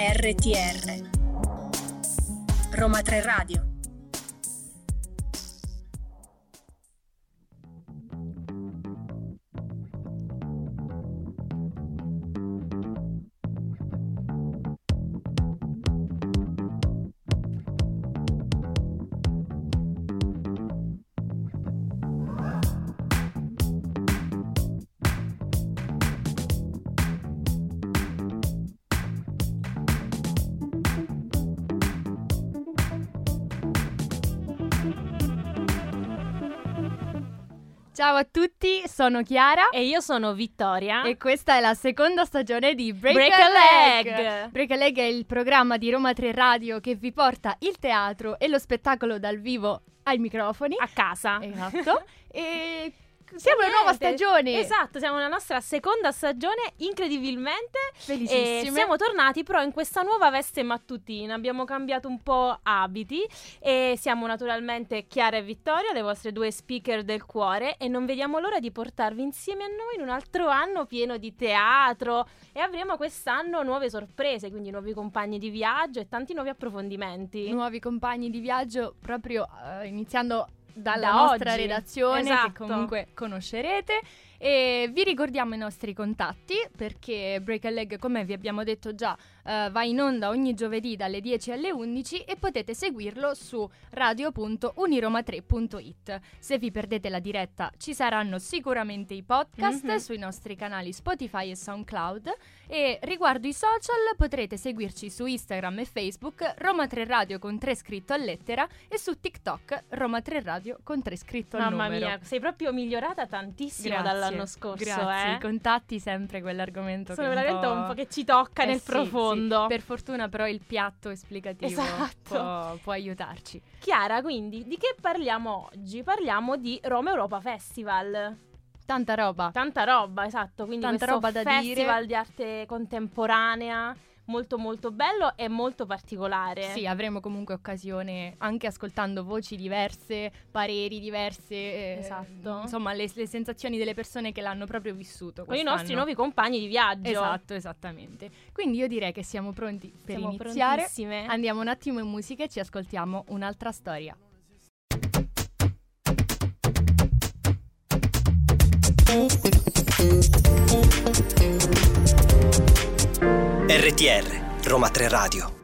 RTR Roma 3 Radio Ciao a tutti, sono Chiara E io sono Vittoria. e questa è la seconda stagione di Break, Break a Leg. Leg. Break a Leg è il programma di Roma 3 Radio che vi porta il teatro e lo spettacolo dal vivo ai microfoni. a casa. Esatto. e siamo alla nuova stagione. Esatto, siamo nella nostra seconda stagione, incredibilmente. E Felicissime. siamo tornati però in questa nuova veste mattutina. Abbiamo cambiato un po' abiti e siamo naturalmente Chiara e Vittoria, le vostre due speaker del cuore e non vediamo l'ora di portarvi insieme a noi in un altro anno pieno di teatro e avremo quest'anno nuove sorprese, quindi nuovi compagni di viaggio e tanti nuovi approfondimenti. nuovi compagni di viaggio proprio eh, iniziando dalla Da nostra oggi. redazione Esatto. che comunque conoscerete e vi ricordiamo i nostri contatti perché Break a Leg come vi abbiamo detto già eh, va in onda ogni giovedì dalle 10 alle 11 e potete seguirlo su radio.uniroma3.it se vi perdete la diretta ci saranno sicuramente i podcast Mhm. sui nostri canali Spotify e SoundCloud e riguardo i social potrete seguirci su Instagram e Facebook Roma 3 Radio con 3 scritto a lettera e su TikTok Roma 3 Radio con 3 scritto al Mamma numero. mia, sei proprio migliorata tantissimo Grazie, dall'anno scorso, Grazie, eh. contatti sempre quell'argomento Sono che veramente un un po'... po' che ci tocca Eh nel sì, profondo. sì. Per fortuna però il piatto esplicativo Esatto. può, può aiutarci. Chiara, quindi di che parliamo oggi? Parliamo di Roma Europa Festival. Tanta roba. Tanta roba, esatto, quindi Tanta questo roba da festival dire. di arte contemporanea, molto molto bello e molto particolare. Sì, avremo comunque occasione, anche ascoltando voci diverse, pareri diverse, eh, Esatto. insomma le, le sensazioni delle persone che l'hanno proprio vissuto. Con i nostri nuovi compagni di viaggio. Esatto, esattamente. Quindi io direi che siamo pronti per Siamo iniziare. prontissime. Andiamo un attimo in musica e ci ascoltiamo un'altra storia. RTR Roma 3 Radio.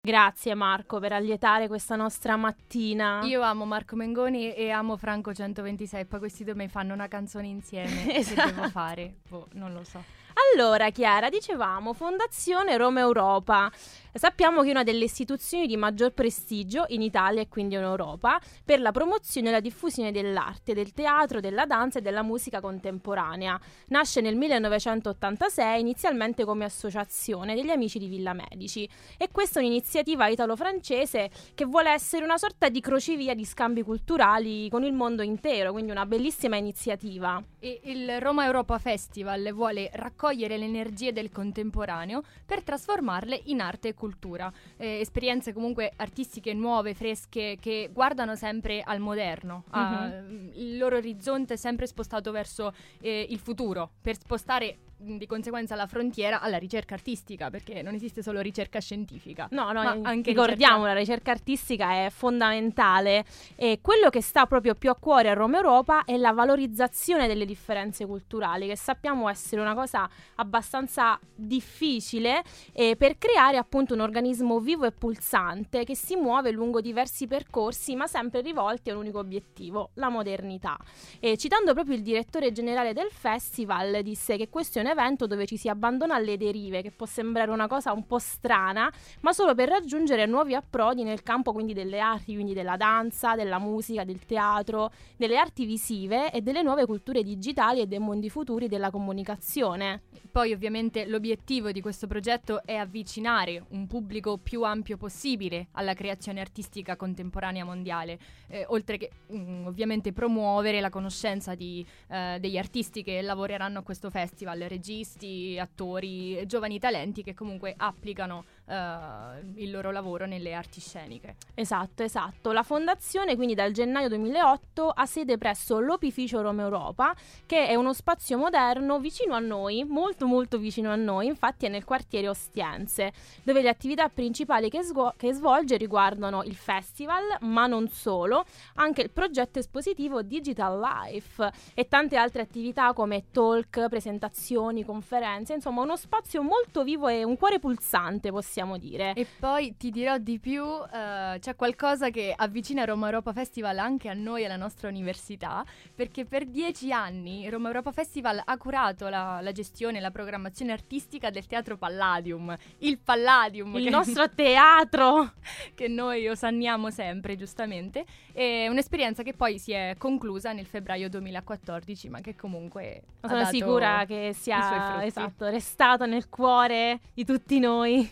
Grazie Marco per allietare questa nostra mattina. Io amo Marco Mengoni e amo Franco 126, poi questi due mi fanno una canzone insieme. Che Esatto. devo fare? Boh, non lo so. Allora, Chiara, dicevamo Fondazione Roma Europa. Sappiamo che è una delle istituzioni di maggior prestigio in Italia e quindi in Europa per la promozione e la diffusione dell'arte, del teatro, della danza e della musica contemporanea. Nasce nel 1986 inizialmente come associazione degli amici di Villa Medici e questa è un'iniziativa italo-francese che vuole essere una sorta di crocevia di scambi culturali con il mondo intero, quindi una bellissima iniziativa. E il Roma Europa Festival vuole raccogliere le energie del contemporaneo per trasformarle in arte e cultura. Eh, esperienze comunque artistiche nuove, fresche, che guardano sempre al moderno. a- il loro orizzonte è sempre spostato verso eh, il futuro, per spostare di conseguenza la frontiera alla ricerca artistica, perché non esiste solo ricerca scientifica. No, no, anche ricordiamo, ricerca- la ricerca artistica è fondamentale e quello che sta proprio più a cuore a Roma Europa è la valorizzazione delle differenze culturali, che sappiamo essere una cosa abbastanza difficile eh, per creare appunto un organismo vivo e pulsante che si muove lungo diversi percorsi, ma sempre rivolti a un unico obiettivo, la modernità. E citando proprio il direttore generale del festival, disse che questo è un evento dove ci si abbandona alle derive, che può sembrare una cosa un po' strana, ma solo per raggiungere nuovi approdi nel campo quindi delle arti, quindi della danza, della musica, del teatro, delle arti visive e delle nuove culture digitali e dei mondi futuri della comunicazione. Poi ovviamente l'obiettivo di questo progetto è avvicinare un pubblico più ampio possibile alla creazione artistica contemporanea mondiale, eh, oltre che mm, ovviamente promuovere la conoscenza di, eh, degli artisti che lavoreranno a questo festival, registi, attori, giovani talenti che comunque applicano uh, il loro lavoro nelle arti sceniche. Esatto, esatto. La fondazione quindi dal gennaio 2008 ha sede presso l'Opificio Roma Europa, che è uno spazio moderno vicino a noi, molto molto vicino a noi, infatti è nel quartiere Ostiense, dove le attività principali che, sgo- che svolge riguardano il festival, ma non solo, anche il progetto espositivo Digital Life e tante altre attività come talk, presentazioni, conferenze, insomma uno spazio molto vivo e un cuore pulsante possiamo dire. E poi ti dirò di più, uh, c'è qualcosa che avvicina Roma Europa Festival anche a noi e alla nostra università, perché per dieci anni Roma Europa Festival ha curato la, la gestione e la programmazione artistica del Teatro Palladium, il Palladium. Il nostro teatro! che noi osanniamo sempre, giustamente. È un'esperienza che poi si è conclusa nel febbraio 2014, ma che comunque... Sono sicura che sia esatto, restato nel cuore di tutti noi.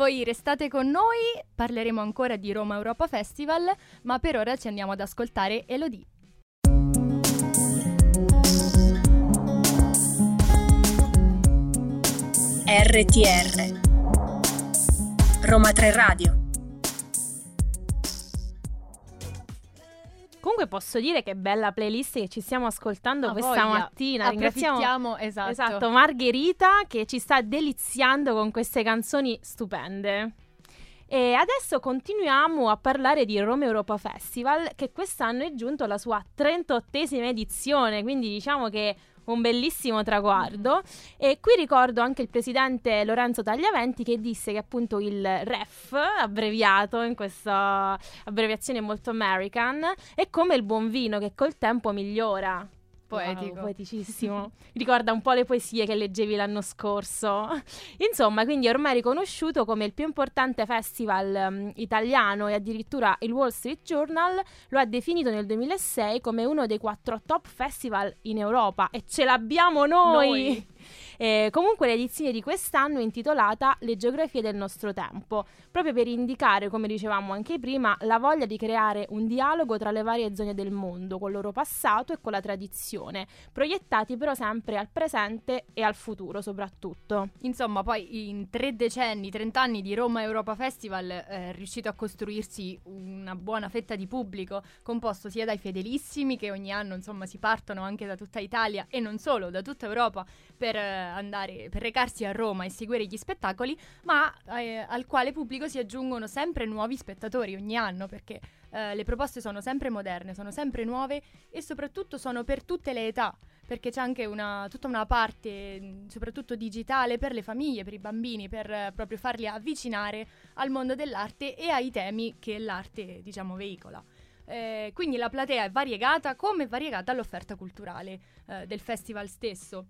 Voi restate con noi, parleremo ancora di Roma Europa Festival, ma per ora ci andiamo ad ascoltare Elodie. RTR Roma 3 Radio Comunque posso dire che bella playlist che ci stiamo ascoltando A questa voglia. mattina. Ringraziamo esatto. esatto, Margherita che ci sta deliziando con queste canzoni stupende. E adesso continuiamo a parlare di Roma Europa Festival che quest'anno è giunto alla sua 38esima edizione, quindi diciamo che un bellissimo traguardo. E qui ricordo anche il presidente Lorenzo Tagliaventi che disse che appunto il REF, abbreviato in questa abbreviazione molto American, è come il buon vino che col tempo migliora. Poetico. Wow, poeticissimo. Ricorda un po' le poesie che leggevi l'anno scorso. Insomma, quindi è ormai riconosciuto come il più importante festival um, italiano e addirittura il Wall Street Journal lo ha definito nel 2006 come uno dei quattro top festival in Europa e ce l'abbiamo noi. noi. Eh, comunque l'edizione di quest'anno è intitolata Le geografie del nostro tempo, proprio per indicare, come dicevamo anche prima, la voglia di creare un dialogo tra le varie zone del mondo, con il loro passato e con la tradizione, proiettati però sempre al presente e al futuro soprattutto. Insomma, poi in tre decenni, trent'anni di Roma Europa Festival eh, è riuscito a costruirsi una buona fetta di pubblico, composto sia dai fedelissimi che ogni anno insomma si partono anche da tutta Italia e non solo, da tutta Europa per eh, andare, per recarsi a Roma e seguire gli spettacoli, ma eh, al quale pubblico si aggiungono sempre nuovi spettatori ogni anno perché eh, le proposte sono sempre moderne, sono sempre nuove e soprattutto sono per tutte le età perché c'è anche una, tutta una parte, soprattutto digitale, per le famiglie, per i bambini, per eh, proprio farli avvicinare al mondo dell'arte e ai temi che l'arte, diciamo, veicola. Eh, quindi la platea è variegata, come è variegata l'offerta culturale eh, del festival stesso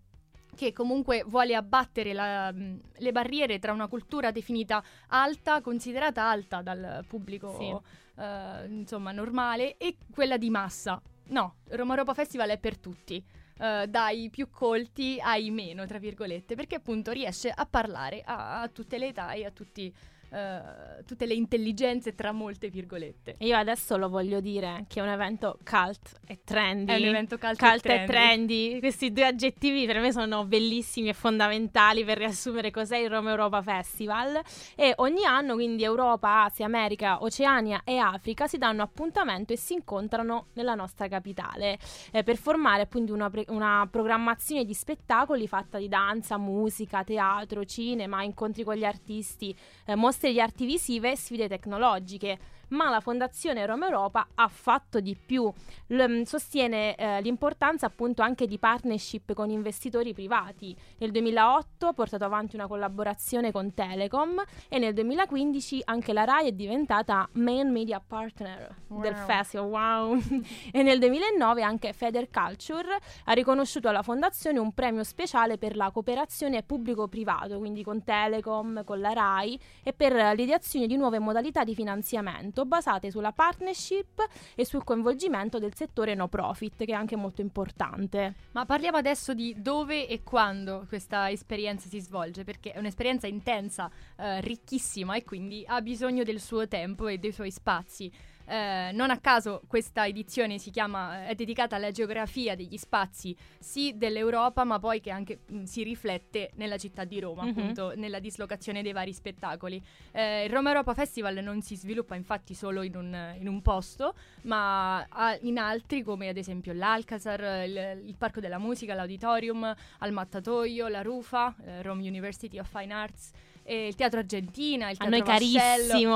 che comunque vuole abbattere la, le barriere tra una cultura definita alta, considerata alta dal pubblico sì. uh, insomma normale, e quella di massa. No, Roma Europa Festival è per tutti. Uh, dai più colti ai meno, tra virgolette, perché appunto riesce a parlare a, a tutte le età e a tutti Uh, tutte le intelligenze tra molte virgolette. Io adesso lo voglio dire che è un evento cult e trendy. È un evento cult, cult e, trendy. e trendy. Questi due aggettivi per me sono bellissimi e fondamentali per riassumere cos'è il Roma Europa Festival. E ogni anno, quindi Europa, Asia, America, Oceania e Africa si danno appuntamento e si incontrano nella nostra capitale eh, per formare appunto una, pre- una programmazione di spettacoli fatta di danza, musica, teatro, cinema, incontri con gli artisti, eh, mostre mostre di arti visive e sfide tecnologiche ma la Fondazione Roma Europa ha fatto di più, L- mm, sostiene eh, l'importanza appunto anche di partnership con investitori privati. Nel 2008 ha portato avanti una collaborazione con Telecom e nel 2015 anche la RAI è diventata main media partner wow. del festival. Wow! e nel 2009 anche Feder Culture ha riconosciuto alla Fondazione un premio speciale per la cooperazione pubblico-privato, quindi con Telecom, con la RAI e per l'ideazione di nuove modalità di finanziamento molto basate sulla partnership e sul coinvolgimento del settore no profit, che è anche molto importante. Ma parliamo adesso di dove e quando questa esperienza si svolge, perché è un'esperienza intensa, eh, ricchissima e quindi ha bisogno del suo tempo e dei suoi spazi. Eh, non a caso questa edizione si chiama, è dedicata alla geografia degli spazi sì dell'Europa, ma poi che anche mh, si riflette nella città di Roma, Mhm. appunto nella dislocazione dei vari spettacoli. Eh, il Roma Europa Festival non si sviluppa infatti solo in un, in un posto, ma ha- in altri come ad esempio l'Alcazar, il, il Parco della Musica, l'Auditorium, al Mattatoio, la Rufa, eh, Rome University of Fine Arts, il Teatro Argentina, il A Teatro noi carissimo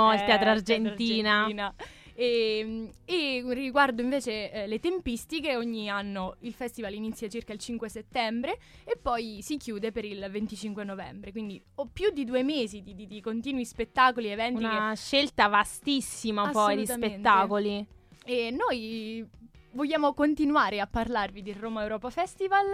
Vascello, il eh, Teatro Argentina. Argentina. E, e riguardo invece eh, le tempistiche, ogni anno il festival inizia circa il 5 settembre e poi si chiude per il 25 novembre, quindi ho più di due mesi di, di- di continui spettacoli, eventi che Una scelta vastissima poi di spettacoli. e noi vogliamo continuare a parlarvi del Roma Europa Festival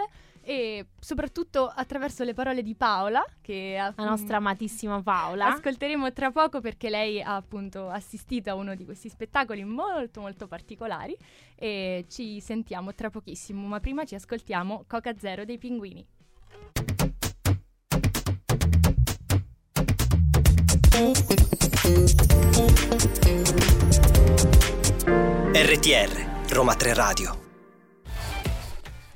e soprattutto attraverso le parole di Paola, che ha, La nostra amatissima Paola. ascolteremo tra poco perché lei ha appunto assistito a uno di questi spettacoli molto molto particolari e ci sentiamo tra pochissimo, ma prima ci ascoltiamo Coca Zero dei Pinguini. RTR, Roma 3 Radio.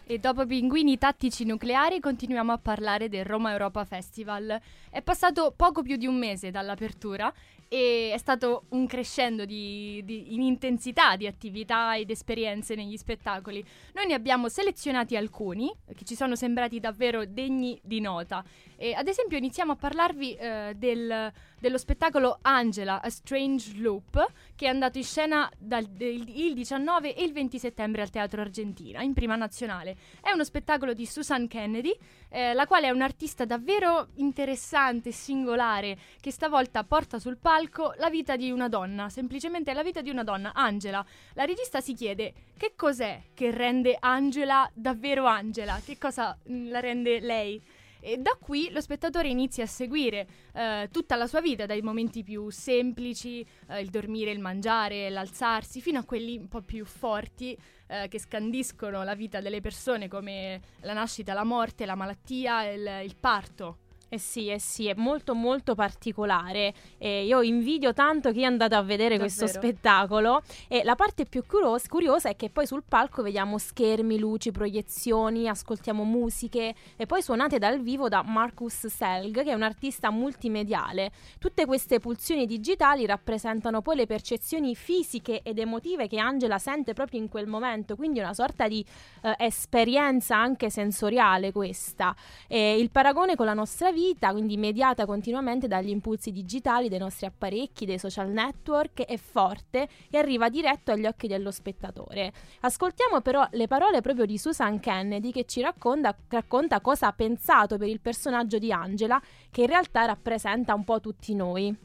E dopo Pinguini Tattici Nucleari continuiamo a parlare del Roma Europa Festival. È passato poco più di un mese dall'apertura e è stato un crescendo di, di- in intensità di attività ed esperienze negli spettacoli. Noi ne abbiamo selezionati alcuni che ci sono sembrati davvero degni di nota. E ad esempio iniziamo a parlarvi eh, del- dello spettacolo Angela, A Strange Loop, che è andato in scena dal, del- il 19 e il 20 settembre al Teatro Argentina, in prima nazionale. È uno spettacolo di Susan Kennedy, eh, la quale è un'artista davvero interessante e singolare, che stavolta porta sul palco la vita di una donna, semplicemente la vita di una donna, Angela. La regista si chiede che cos'è che rende Angela davvero Angela, che cosa mm, la rende lei. E da qui lo spettatore inizia a seguire eh, tutta la sua vita, dai momenti più semplici, eh, il dormire, il mangiare, l'alzarsi, fino a quelli un po' più forti eh, che scandiscono la vita delle persone come la nascita, la morte, la malattia, il, il parto. Eh sì, eh sì, è molto molto particolare. E io invidio tanto chi è andato a vedere questo Davvero. spettacolo. E la parte più curos- curiosa è che poi sul palco vediamo schermi, luci, proiezioni, ascoltiamo musiche e poi suonate dal vivo da Marcus Selg, che è un artista multimediale. Tutte queste pulsioni digitali rappresentano poi le percezioni fisiche ed emotive che Angela sente proprio in quel momento, quindi una sorta di eh, esperienza anche sensoriale questa. Il paragone con la nostra vita, quindi mediata continuamente dagli impulsi digitali dei nostri apparecchi, dei social network, è forte e arriva diretto agli occhi dello spettatore. Ascoltiamo però le parole proprio di Susan Kennedy che ci racconta, racconta cosa ha pensato per il personaggio di Angela, che in realtà rappresenta un po' tutti noi.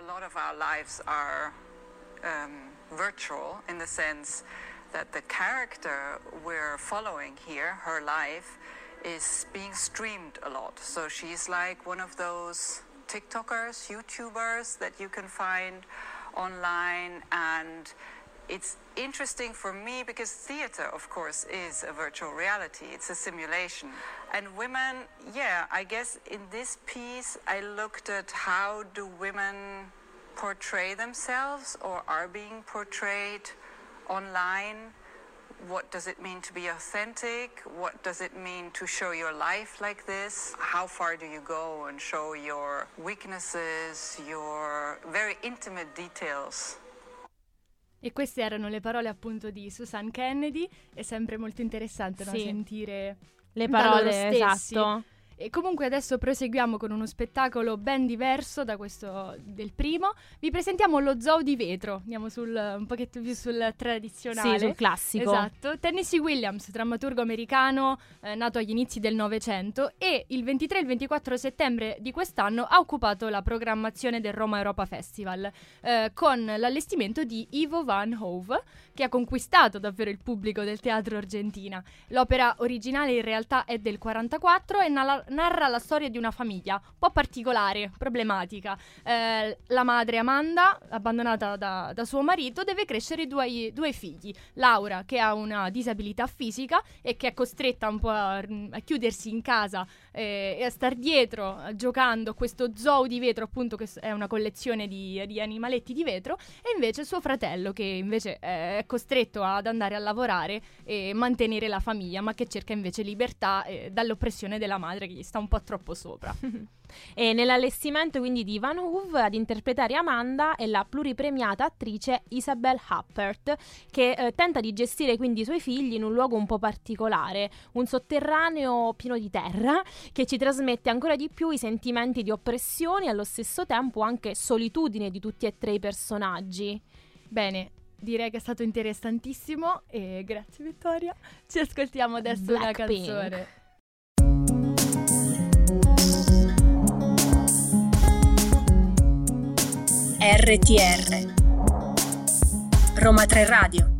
a lot of our lives are um, virtual in the sense that the character we're following here, her life, is being streamed a lot. So she's like one of those TikTokers, YouTubers that you can find online and it's interesting for me because theater, of course, is a virtual reality. It's a simulation. And women, yeah, I guess in this piece I looked at how do women portray themselves or are being portrayed online. What does it mean to be authentic? What does it mean to show your life like this? How far do you go and show your weaknesses, your very intimate details? E queste erano le parole appunto di Susan Kennedy. È sempre molto interessante no? Sì. sentire Le Da loro parole, stessi. esatto. E comunque adesso proseguiamo con uno spettacolo ben diverso da questo del primo. Vi presentiamo lo Zoo di Vetro. Andiamo sul, un pochetto più sul tradizionale. Sì, sul classico. Esatto. Tennessee Williams, drammaturgo americano eh, nato agli inizi del Novecento e il 23 e il 24 settembre di quest'anno ha occupato la programmazione del Roma Europa Festival eh, con l'allestimento di Ivo Van Hove che ha conquistato davvero il pubblico del teatro argentina. L'opera originale in realtà è del 44 e narra, narra la storia di una famiglia un po' particolare, problematica. Eh, la madre Amanda, abbandonata da, da suo marito, deve crescere due, due, figli. Laura, che ha una disabilità fisica e che è costretta un po' a, a chiudersi in casa eh, e a star dietro giocando a questo zoo di vetro, appunto, che è una collezione di, di animaletti di vetro, e invece suo fratello, che invece è costretto ad andare a lavorare e mantenere la famiglia, ma che cerca invece libertà eh, dall'oppressione della madre che gli sta un po' troppo sopra. e nell'allestimento quindi di Van Hoof ad interpretare Amanda è la pluripremiata attrice Isabel Huppert che eh, tenta di gestire quindi i suoi figli in un luogo un po' particolare, un sotterraneo pieno di terra che ci trasmette ancora di più i sentimenti di oppressione e allo stesso tempo anche solitudine di tutti e tre i personaggi. Bene, direi che è stato interessantissimo e grazie Vittoria. Ci ascoltiamo adesso Black una canzone. RTR Roma 3 Radio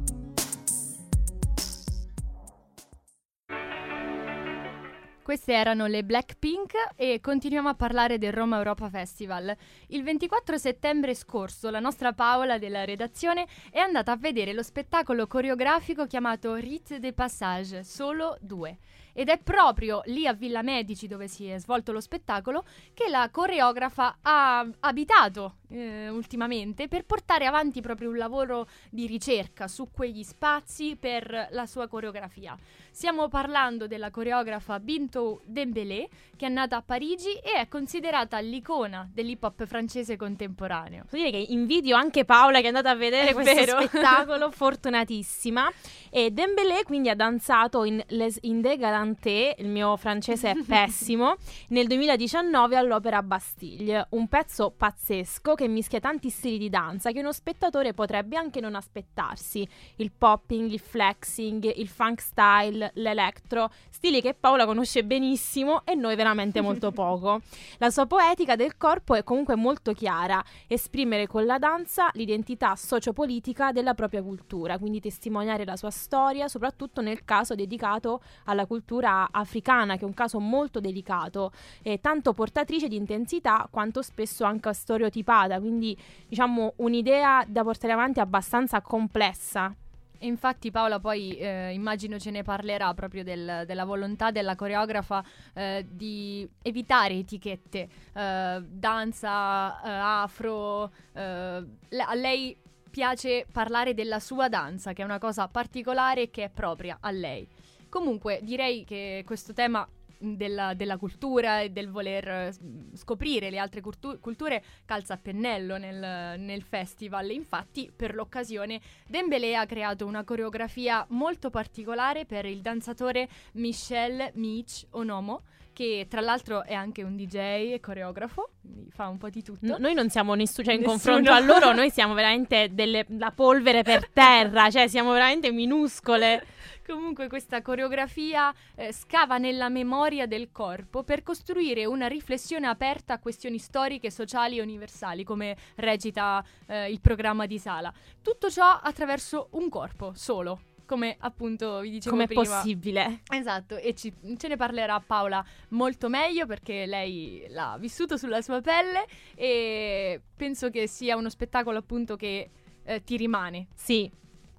Queste erano le Blackpink e continuiamo a parlare del Roma Europa Festival. Il 24 settembre scorso la nostra Paola della redazione è andata a vedere lo spettacolo coreografico chiamato Rite de Passage, solo due. Ed è proprio lì a Villa Medici, dove si è svolto lo spettacolo, che la coreografa ha abitato eh, ultimamente per portare avanti proprio un lavoro di ricerca su quegli spazi per la sua coreografia. Stiamo parlando della coreografa Bintou Dembélé, che è nata a Parigi e è considerata l'icona dell'hip hop francese contemporaneo. Posso dire che invidio anche Paola che è andata a vedere è questo vero. spettacolo, fortunatissima. E Dembélé quindi ha danzato in Les Inde Galanté, il mio francese è pessimo, nel 2019 all'Opera Bastille, un pezzo pazzesco che mischia tanti stili di danza che uno spettatore potrebbe anche non aspettarsi. Il popping, il flexing, il funk style, l'electro, stili che Paola conosce benissimo e noi veramente molto poco. La sua poetica del corpo è comunque molto chiara, esprimere con la danza l'identità sociopolitica della propria cultura, quindi testimoniare la sua storia, soprattutto nel caso dedicato alla cultura africana, che è un caso molto delicato, e tanto portatrice di intensità quanto spesso anche stereotipata, quindi diciamo un'idea da portare avanti abbastanza complessa. E infatti Paola poi eh, immagino ce ne parlerà proprio del, della volontà della coreografa eh, di evitare etichette, eh, danza, eh, afro, eh, a lei piace parlare della sua danza, che è una cosa particolare che è propria a lei. Comunque direi che questo tema della, della, cultura e del voler eh, scoprire le altre cultu- culture calza a pennello nel, nel, festival. Infatti, per l'occasione, Dembélé ha creato una coreografia molto particolare per il danzatore Michel Mich Onomo che tra l'altro è anche un DJ e coreografo, quindi fa un po' di tutto. No, noi non siamo nessuno, cioè in confronto a loro noi siamo veramente delle, la polvere per terra, cioè siamo veramente minuscole. Comunque questa coreografia eh, scava nella memoria del corpo per costruire una riflessione aperta a questioni storiche, sociali e universali, come recita eh, il programma di Sala. Tutto ciò attraverso un corpo solo come appunto vi dicevo Com'è prima. Come possibile? Esatto, e ci, ce ne parlerà Paola molto meglio perché lei l'ha vissuto sulla sua pelle e penso che sia uno spettacolo appunto che eh, ti rimane. Sì,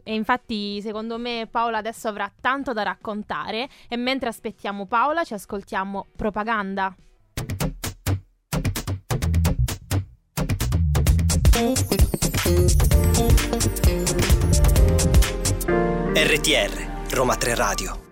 e infatti, secondo me, Paola adesso avrà tanto da raccontare. E mentre aspettiamo Paola, ci ascoltiamo propaganda. RTR Roma 3 Radio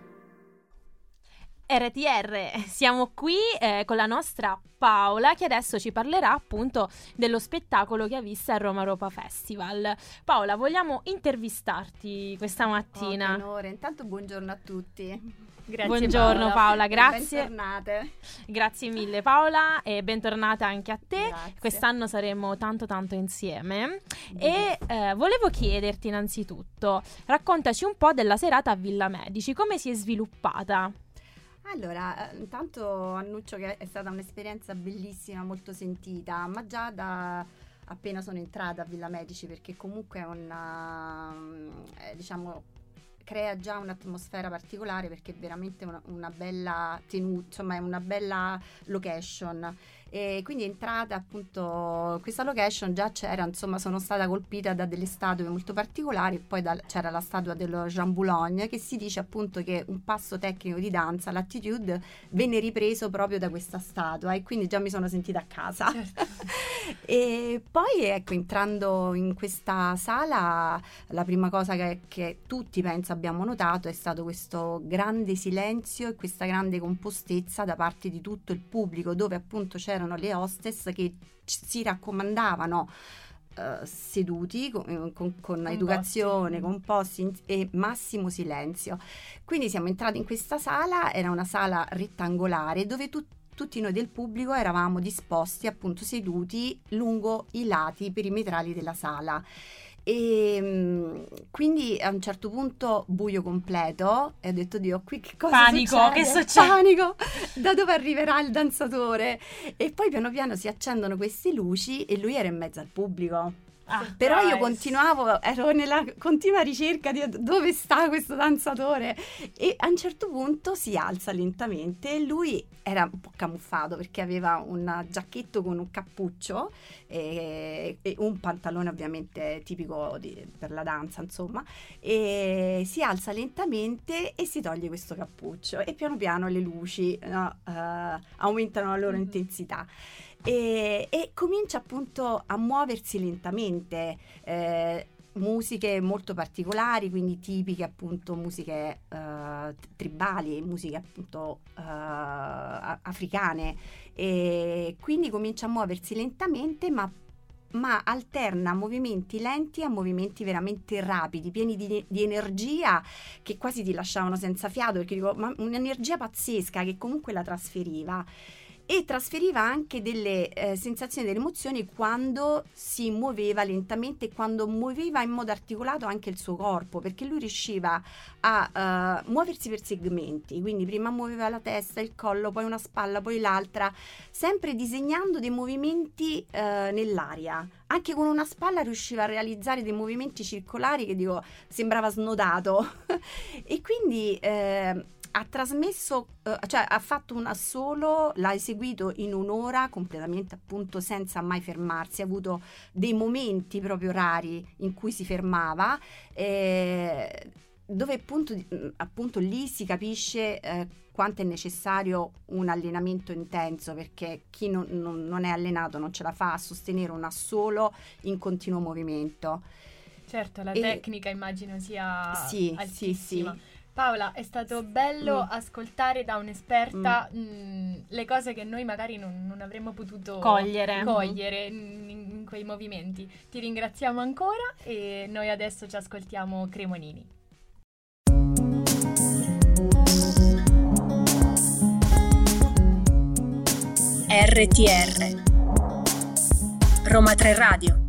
RTR, siamo qui eh, con la nostra Paola che adesso ci parlerà appunto dello spettacolo che ha visto a Roma Europa Festival. Paola, vogliamo intervistarti questa mattina. Oh, onore, intanto buongiorno a tutti. Grazie Buongiorno Paola, Paola grazie. Bentornate. Grazie mille Paola e bentornata anche a te. Grazie. Quest'anno saremo tanto tanto insieme. E eh, volevo chiederti innanzitutto, raccontaci un po' della serata a Villa Medici, come si è sviluppata? Allora, eh, intanto annuncio che è stata un'esperienza bellissima, molto sentita, ma già da appena sono entrata a Villa Medici perché comunque è una, mm, eh, diciamo, crea già un'atmosfera particolare perché è veramente una, una bella tenuta, insomma è una bella location. E quindi entrata appunto questa location già c'era, insomma sono stata colpita da delle statue molto particolari, poi da, c'era la statua dello Jean Boulogne che si dice appunto che un passo tecnico di danza, l'attitude, venne ripreso proprio da questa statua e quindi già mi sono sentita a casa. Certo. e poi ecco entrando in questa sala la prima cosa che, che tutti penso abbiamo notato è stato questo grande silenzio e questa grande compostezza da parte di tutto il pubblico dove appunto c'era c'erano le hostess che si raccomandavano Uh, seduti con, eh, con, con educazione, con posti e massimo silenzio. Quindi siamo entrati in questa sala, era una sala rettangolare dove tu, tutti noi del pubblico eravamo disposti appunto seduti lungo i lati perimetrali della sala. E ehm, quindi a un certo punto buio completo e ho detto Dio qui che cosa Panico, succede? che succede? Panico, da dove arriverà il danzatore? E poi piano piano si accendono queste luci e lui era in mezzo al pubblico. Ah, Però io continuavo, ero nella continua ricerca di dove sta questo danzatore. E a un certo punto si alza lentamente. E lui era un po' camuffato perché aveva un giacchetto con un cappuccio e, e un pantalone ovviamente tipico di, per la danza insomma. E si alza lentamente e si toglie questo cappuccio. E piano piano le luci no, uh, aumentano la loro mm-hmm. intensità e, e comincia appunto a muoversi lentamente. Eh, musiche molto particolari, quindi tipiche appunto musiche uh, tribali, musiche appunto uh, africane e quindi comincia a muoversi lentamente ma, ma, alterna movimenti lenti a movimenti veramente rapidi, pieni di, di, energia che quasi ti lasciavano senza fiato perché dico ma un'energia pazzesca che comunque la trasferiva e trasferiva anche delle eh, sensazioni, delle emozioni quando si muoveva lentamente quando muoveva in modo articolato anche il suo corpo, perché lui riusciva a uh, muoversi per segmenti, quindi prima muoveva la testa, il collo, poi una spalla, poi l'altra, sempre disegnando dei movimenti uh, nell'aria. Anche con una spalla riusciva a realizzare dei movimenti circolari che dico sembrava snodato. e quindi eh, ha trasmesso, eh, cioè ha fatto un assolo, l'ha eseguito in un'ora completamente appunto senza mai fermarsi, ha avuto dei momenti proprio rari in cui si fermava, eh, dove appunto, appunto, lì si capisce eh, quanto è necessario un allenamento intenso perché chi non, non, non, è allenato non ce la fa a sostenere un assolo in continuo movimento. Certo, la e, tecnica immagino sia sì, altissima. Sì, sì. Paola, è stato bello mm. ascoltare da un'esperta mm. mh, mm, le cose che noi magari non, non avremmo potuto cogliere, cogliere in, in, quei movimenti. Ti ringraziamo ancora e noi adesso ci ascoltiamo Cremonini. RTR Roma 3 Radio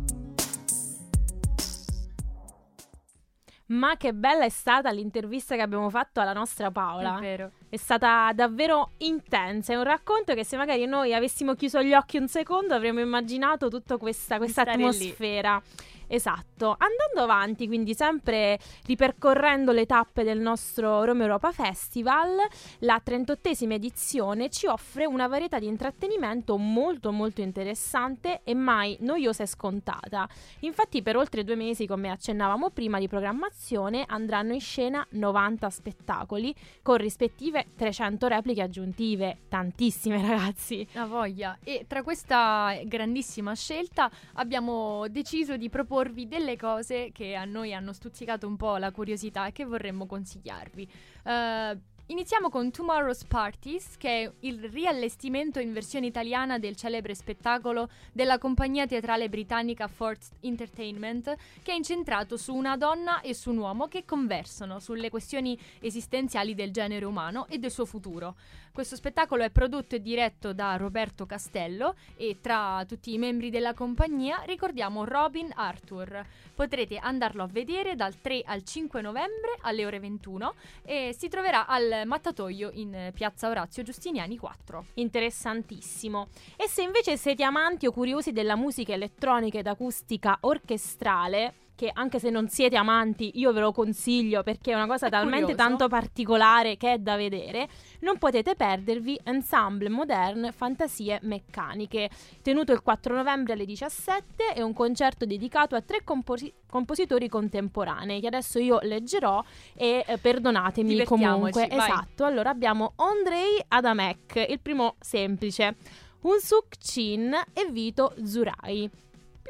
Ma che bella è stata l'intervista che abbiamo fatto alla nostra Paola. È vero. È stata davvero intensa. È un racconto che se magari noi avessimo chiuso gli occhi un secondo avremmo immaginato tutta questa, questa atmosfera. Lì. Esatto, andando avanti, quindi sempre ripercorrendo le tappe del nostro Roma Europa Festival, la 38esima edizione ci offre una varietà di intrattenimento molto molto interessante e mai noiosa e scontata. Infatti per oltre due mesi, come accennavamo prima di programmazione, andranno in scena 90 spettacoli con rispettive 300 repliche aggiuntive, tantissime ragazzi. La voglia. E tra questa grandissima scelta abbiamo deciso di proporre proporvi delle cose che a noi hanno stuzzicato un po' la curiosità e che vorremmo consigliarvi. Uh, Iniziamo con Tomorrow's Parties, che è il riallestimento in versione italiana del celebre spettacolo della compagnia teatrale britannica Fort Entertainment, che è incentrato su una donna e su un uomo che conversano sulle questioni esistenziali del genere umano e del suo futuro. Questo spettacolo è prodotto e diretto da Roberto Castello e tra tutti i membri della compagnia ricordiamo Robin Arthur. Potrete andarlo a vedere dal 3 al 5 novembre alle ore 21 e si troverà al Mattatoio in piazza Orazio Giustiniani 4. Interessantissimo. E se invece siete amanti o curiosi della musica elettronica ed acustica orchestrale, che anche se non siete amanti io ve lo consiglio perché è una cosa È talmente curioso. tanto particolare che è da vedere, non potete perdervi Ensemble Moderne Fantasie Meccaniche, tenuto il 4 novembre alle 17, è un concerto dedicato a tre composi- compositori contemporanei che adesso io leggerò e eh, perdonatemi comunque. vai. Esatto, allora abbiamo Andrei Adamek, il primo semplice, Unsuk Chin e Vito Zurai.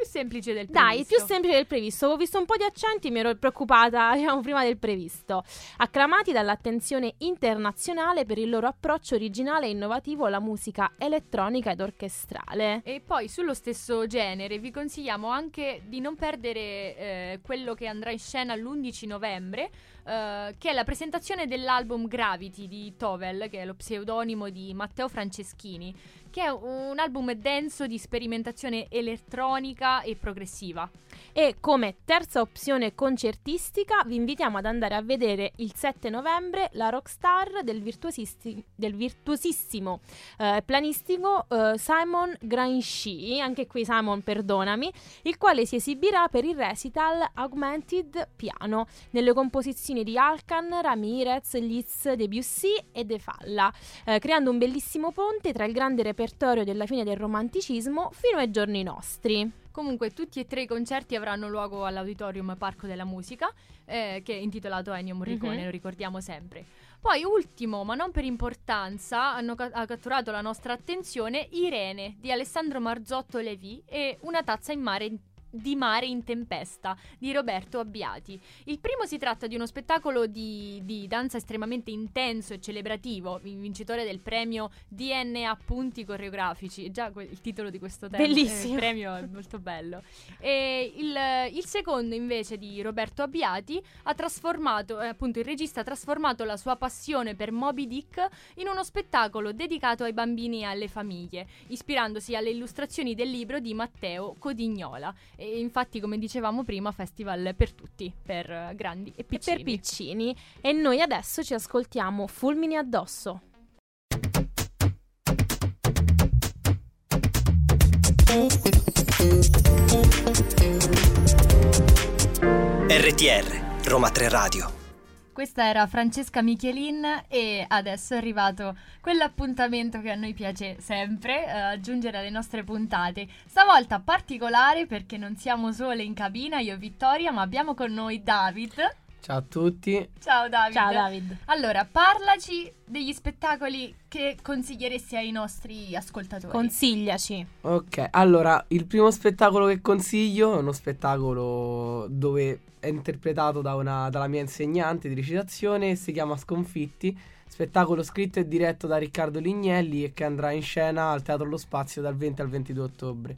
Più semplice del Dai, previsto. più semplice del previsto. Ho visto un po' di accenti, mi ero preoccupata diciamo, prima del previsto. Acclamati dall'attenzione internazionale per il loro approccio originale e innovativo alla musica elettronica ed orchestrale. E poi sullo stesso genere vi consigliamo anche di non perdere eh, quello che andrà in scena l'11 novembre, eh, che è la presentazione dell'album Gravity di Tovel, che è lo pseudonimo di Matteo Franceschini, che è un album denso di sperimentazione elettronica e progressiva. E come terza opzione concertistica vi invitiamo ad andare a vedere il 7 novembre la rockstar del, virtuosisti- del virtuosissimo eh, planistico eh, Simon Granchi, anche qui Simon perdonami, il quale si esibirà per il recital Augmented Piano nelle composizioni di Alcan, Ramirez, Liszt, Debussy e De Falla, eh, creando un bellissimo ponte tra il grande repertorio della fine del romanticismo fino ai giorni nostri. Comunque tutti e tre i concerti avranno luogo all'Auditorium Parco della Musica, eh, che è intitolato Ennio Morricone, Mhm. lo ricordiamo sempre. Poi ultimo, ma non per importanza, hanno ca- ha catturato la nostra attenzione Irene di Alessandro Marzotto Levi e Una tazza in mare di mare in tempesta di Roberto Abbiati. Il primo si tratta di uno spettacolo di, di danza estremamente intenso e celebrativo, vin- vincitore del premio DNA Punti Coreografici. Già que- il titolo di questo tema, Bellissimo. eh, premio è molto bello. E il, il secondo invece di Roberto Abbiati ha trasformato, eh, appunto il regista ha trasformato la sua passione per Moby Dick in uno spettacolo dedicato ai bambini e alle famiglie, ispirandosi alle illustrazioni del libro di Matteo Codignola. E infatti, come dicevamo prima, festival per tutti, per eh, grandi e e piccini. per piccini. E noi adesso ci ascoltiamo Fulmini addosso. RTR, Roma 3 Radio. Questa era Francesca Michelin e adesso è arrivato quell'appuntamento che a noi piace sempre, eh, aggiungere alle nostre puntate. Stavolta particolare perché non siamo sole in cabina, io e Vittoria, ma abbiamo con noi David. Ciao a tutti. Ciao David. Ciao David. Allora, parlaci degli spettacoli che consiglieresti ai nostri ascoltatori. Consigliaci. Ok, allora il primo spettacolo che consiglio è uno spettacolo dove è interpretato da una- dalla mia insegnante di recitazione, si chiama Sconfitti, spettacolo scritto e diretto da Riccardo Lignelli e che andrà in scena al Teatro Lo Spazio dal 20 al 22 ottobre.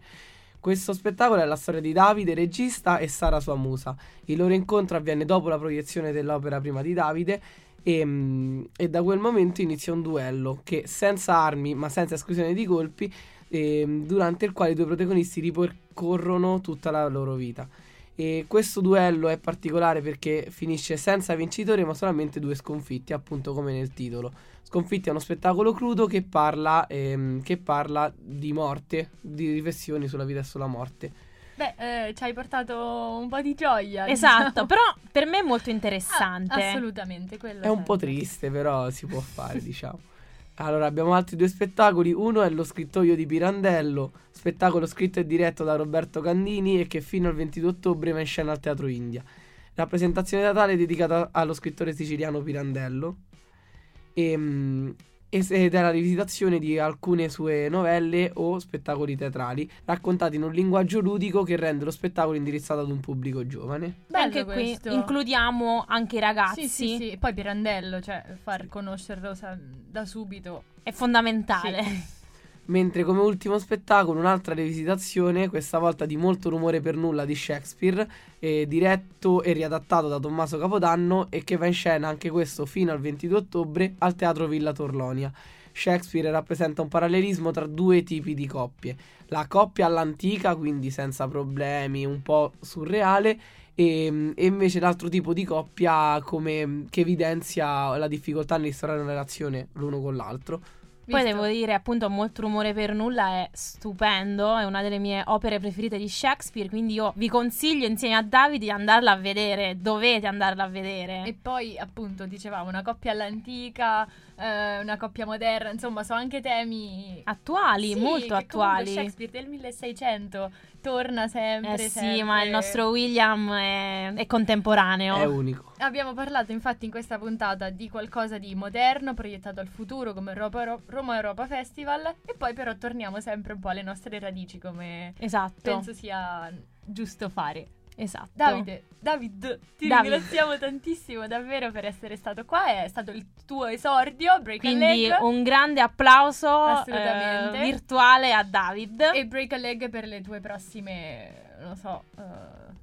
Questo spettacolo è la storia di Davide, regista, e Sara, sua musa. Il loro incontro avviene dopo la proiezione dell'opera prima di Davide e, mm, e da quel momento inizia un duello che senza armi ma senza esclusione di colpi ehm, durante il quale i due protagonisti ripercorrono tutta la loro vita. E questo duello è particolare perché finisce senza vincitore ma solamente due sconfitti, appunto come nel titolo. Sconfitti è uno spettacolo crudo che parla, ehm, che parla di morte, di riflessioni sulla vita e sulla morte. Beh, eh, ci hai portato un po' di gioia. Esatto, diciamo. però per me è molto Ah, interessante. assolutamente, quello È un po' sempre. triste, però si può fare, diciamo. Allora, abbiamo altri due spettacoli. Uno è Lo scrittoio di Pirandello, spettacolo scritto e diretto da Roberto Candini e che fino al 22 ottobre va in scena al Teatro India. Rappresentazione datale dedicata allo scrittore siciliano Pirandello. E, ed è la rivisitazione di alcune sue novelle o spettacoli teatrali, raccontati in un linguaggio ludico che rende lo spettacolo indirizzato ad un pubblico giovane. Bello anche qui questo. includiamo anche i ragazzi. Sì, sì, sì. E poi Pirandello, cioè far conoscerlo da subito. È fondamentale. Sì. Mentre come ultimo spettacolo un'altra rivisitazione, questa volta di Molto rumore per nulla di Shakespeare, eh, diretto e riadattato da Tommaso Capodanno e che va in scena anche questo fino al 22 ottobre al Teatro Villa Torlonia. Shakespeare rappresenta un parallelismo tra due tipi di coppie. La coppia all'antica, quindi senza problemi, un po' surreale, e, e invece l'altro tipo di coppia come, che evidenzia la difficoltà nell'instaurare una relazione l'uno con l'altro. Poi Visto? devo dire, appunto, Molto rumore per nulla è stupendo, è una delle mie opere preferite di Shakespeare, quindi io vi consiglio insieme a Davide di andarla a vedere, dovete andarla a vedere. E poi, appunto, dicevamo, una coppia all'antica, eh, una coppia moderna, insomma, sono anche temi attuali, Sì, molto attuali. Shakespeare del 1600 torna sempre. Eh sì, sempre. ma il nostro William è, è contemporaneo. È unico. Abbiamo parlato infatti in questa puntata di qualcosa di moderno, proiettato al futuro come Europa- Roma Europa Festival e poi però torniamo sempre un po' alle nostre radici come Esatto. penso sia giusto fare. Esatto. Davide, David, ti David. ringraziamo tantissimo davvero per essere stato qua, è stato il tuo esordio, Break a Quindi un grande applauso eh, virtuale a David. E Break a Leg per le tue prossime, non so, eh,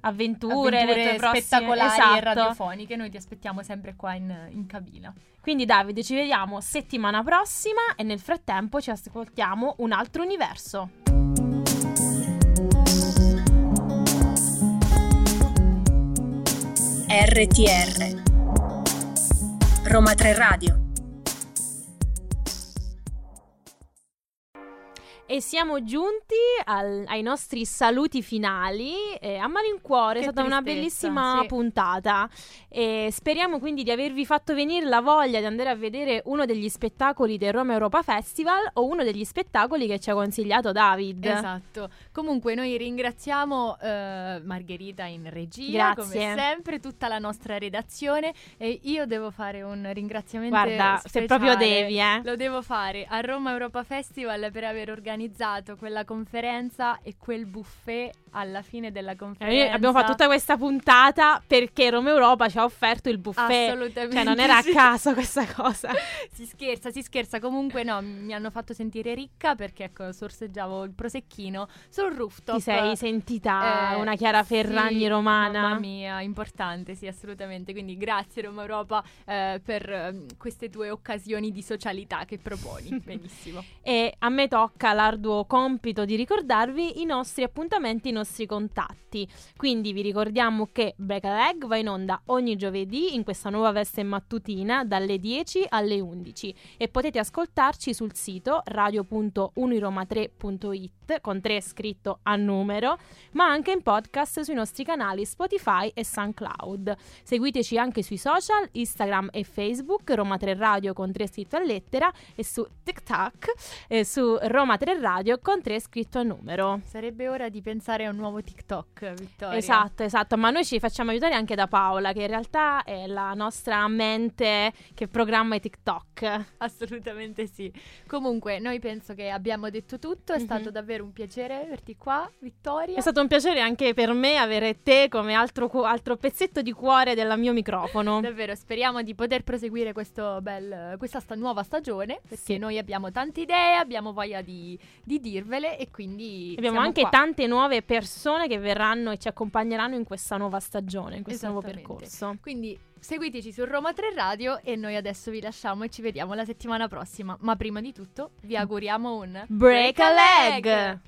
avventure, le avventure tue prossime- spettacolari esatto. e radiofoniche. Noi ti aspettiamo sempre qua in, in cabina. Quindi Davide, ci vediamo settimana prossima e nel frattempo ci ascoltiamo un altro universo. RTR Roma 3 Radio E siamo giunti al- ai nostri saluti finali. Eh, a malincuore, è Che stata una bellissima sì. puntata. E speriamo quindi di avervi fatto venire la voglia di andare a vedere uno degli spettacoli del Roma Europa Festival o uno degli spettacoli che ci ha consigliato David. Esatto. Comunque noi ringraziamo eh, Margherita in regia, Grazie. come sempre, tutta la nostra redazione e io devo fare un ringraziamento Guarda, se speciale. proprio devi, eh. Lo devo fare a Roma Europa Festival per aver organizzato quella conferenza e quel buffet alla fine della Eh, conferenza. noi abbiamo fatto tutta questa puntata perché Roma Europa ci ha offerto il buffet. Assolutamente. Cioè, non era a sì. caso questa cosa. Si scherza, si scherza. Comunque no, mi hanno fatto sentire ricca perché ecco, sorseggiavo il prosecchino sul rooftop. Ti sei sentita Eh, una Chiara sì, Ferragni romana? Mamma mia, importante, sì, assolutamente. Quindi grazie Roma Europa eh, per eh, queste tue occasioni di socialità che proponi. Benissimo. E a me tocca l'arduo compito di ricordarvi i nostri appuntamenti, i nostri contatti. Quindi vi ricordiamo che Break a Leg va in onda ogni giovedì in questa nuova veste mattutina dalle 10 alle 11 e potete ascoltarci sul sito radio.uniroma3.it con 3 scritto a numero, ma anche in podcast sui nostri canali Spotify e SoundCloud. Seguiteci anche sui social, Instagram e Facebook, Roma 3 Radio con 3 scritto a lettera e su TikTok e su Roma 3 Radio con 3 scritto a numero. Sarebbe ora di pensare a un nuovo TikTok, Vittoria. Esatto, esatto, ma noi ci facciamo aiutare anche da Paola, che in realtà è la nostra mente che programma i TikTok. Assolutamente sì. Comunque, noi penso che abbiamo detto tutto. È Mhm. stato davvero un piacere averti qua, Vittoria. È stato un piacere anche per me avere te come altro, cu- altro pezzetto di cuore del mio microfono. Davvero, speriamo di poter proseguire questo bel, questa sta nuova stagione perché Sì. noi abbiamo tante idee, abbiamo voglia di, di dirvele e quindi Abbiamo anche qua. tante nuove persone che verranno e ci accompagneranno in questa nuova stagione, in questo nuovo percorso. Quindi seguiteci su Roma 3 Radio e noi adesso vi lasciamo e ci vediamo la settimana prossima. Ma prima di tutto vi auguriamo un Break a leg!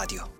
Radio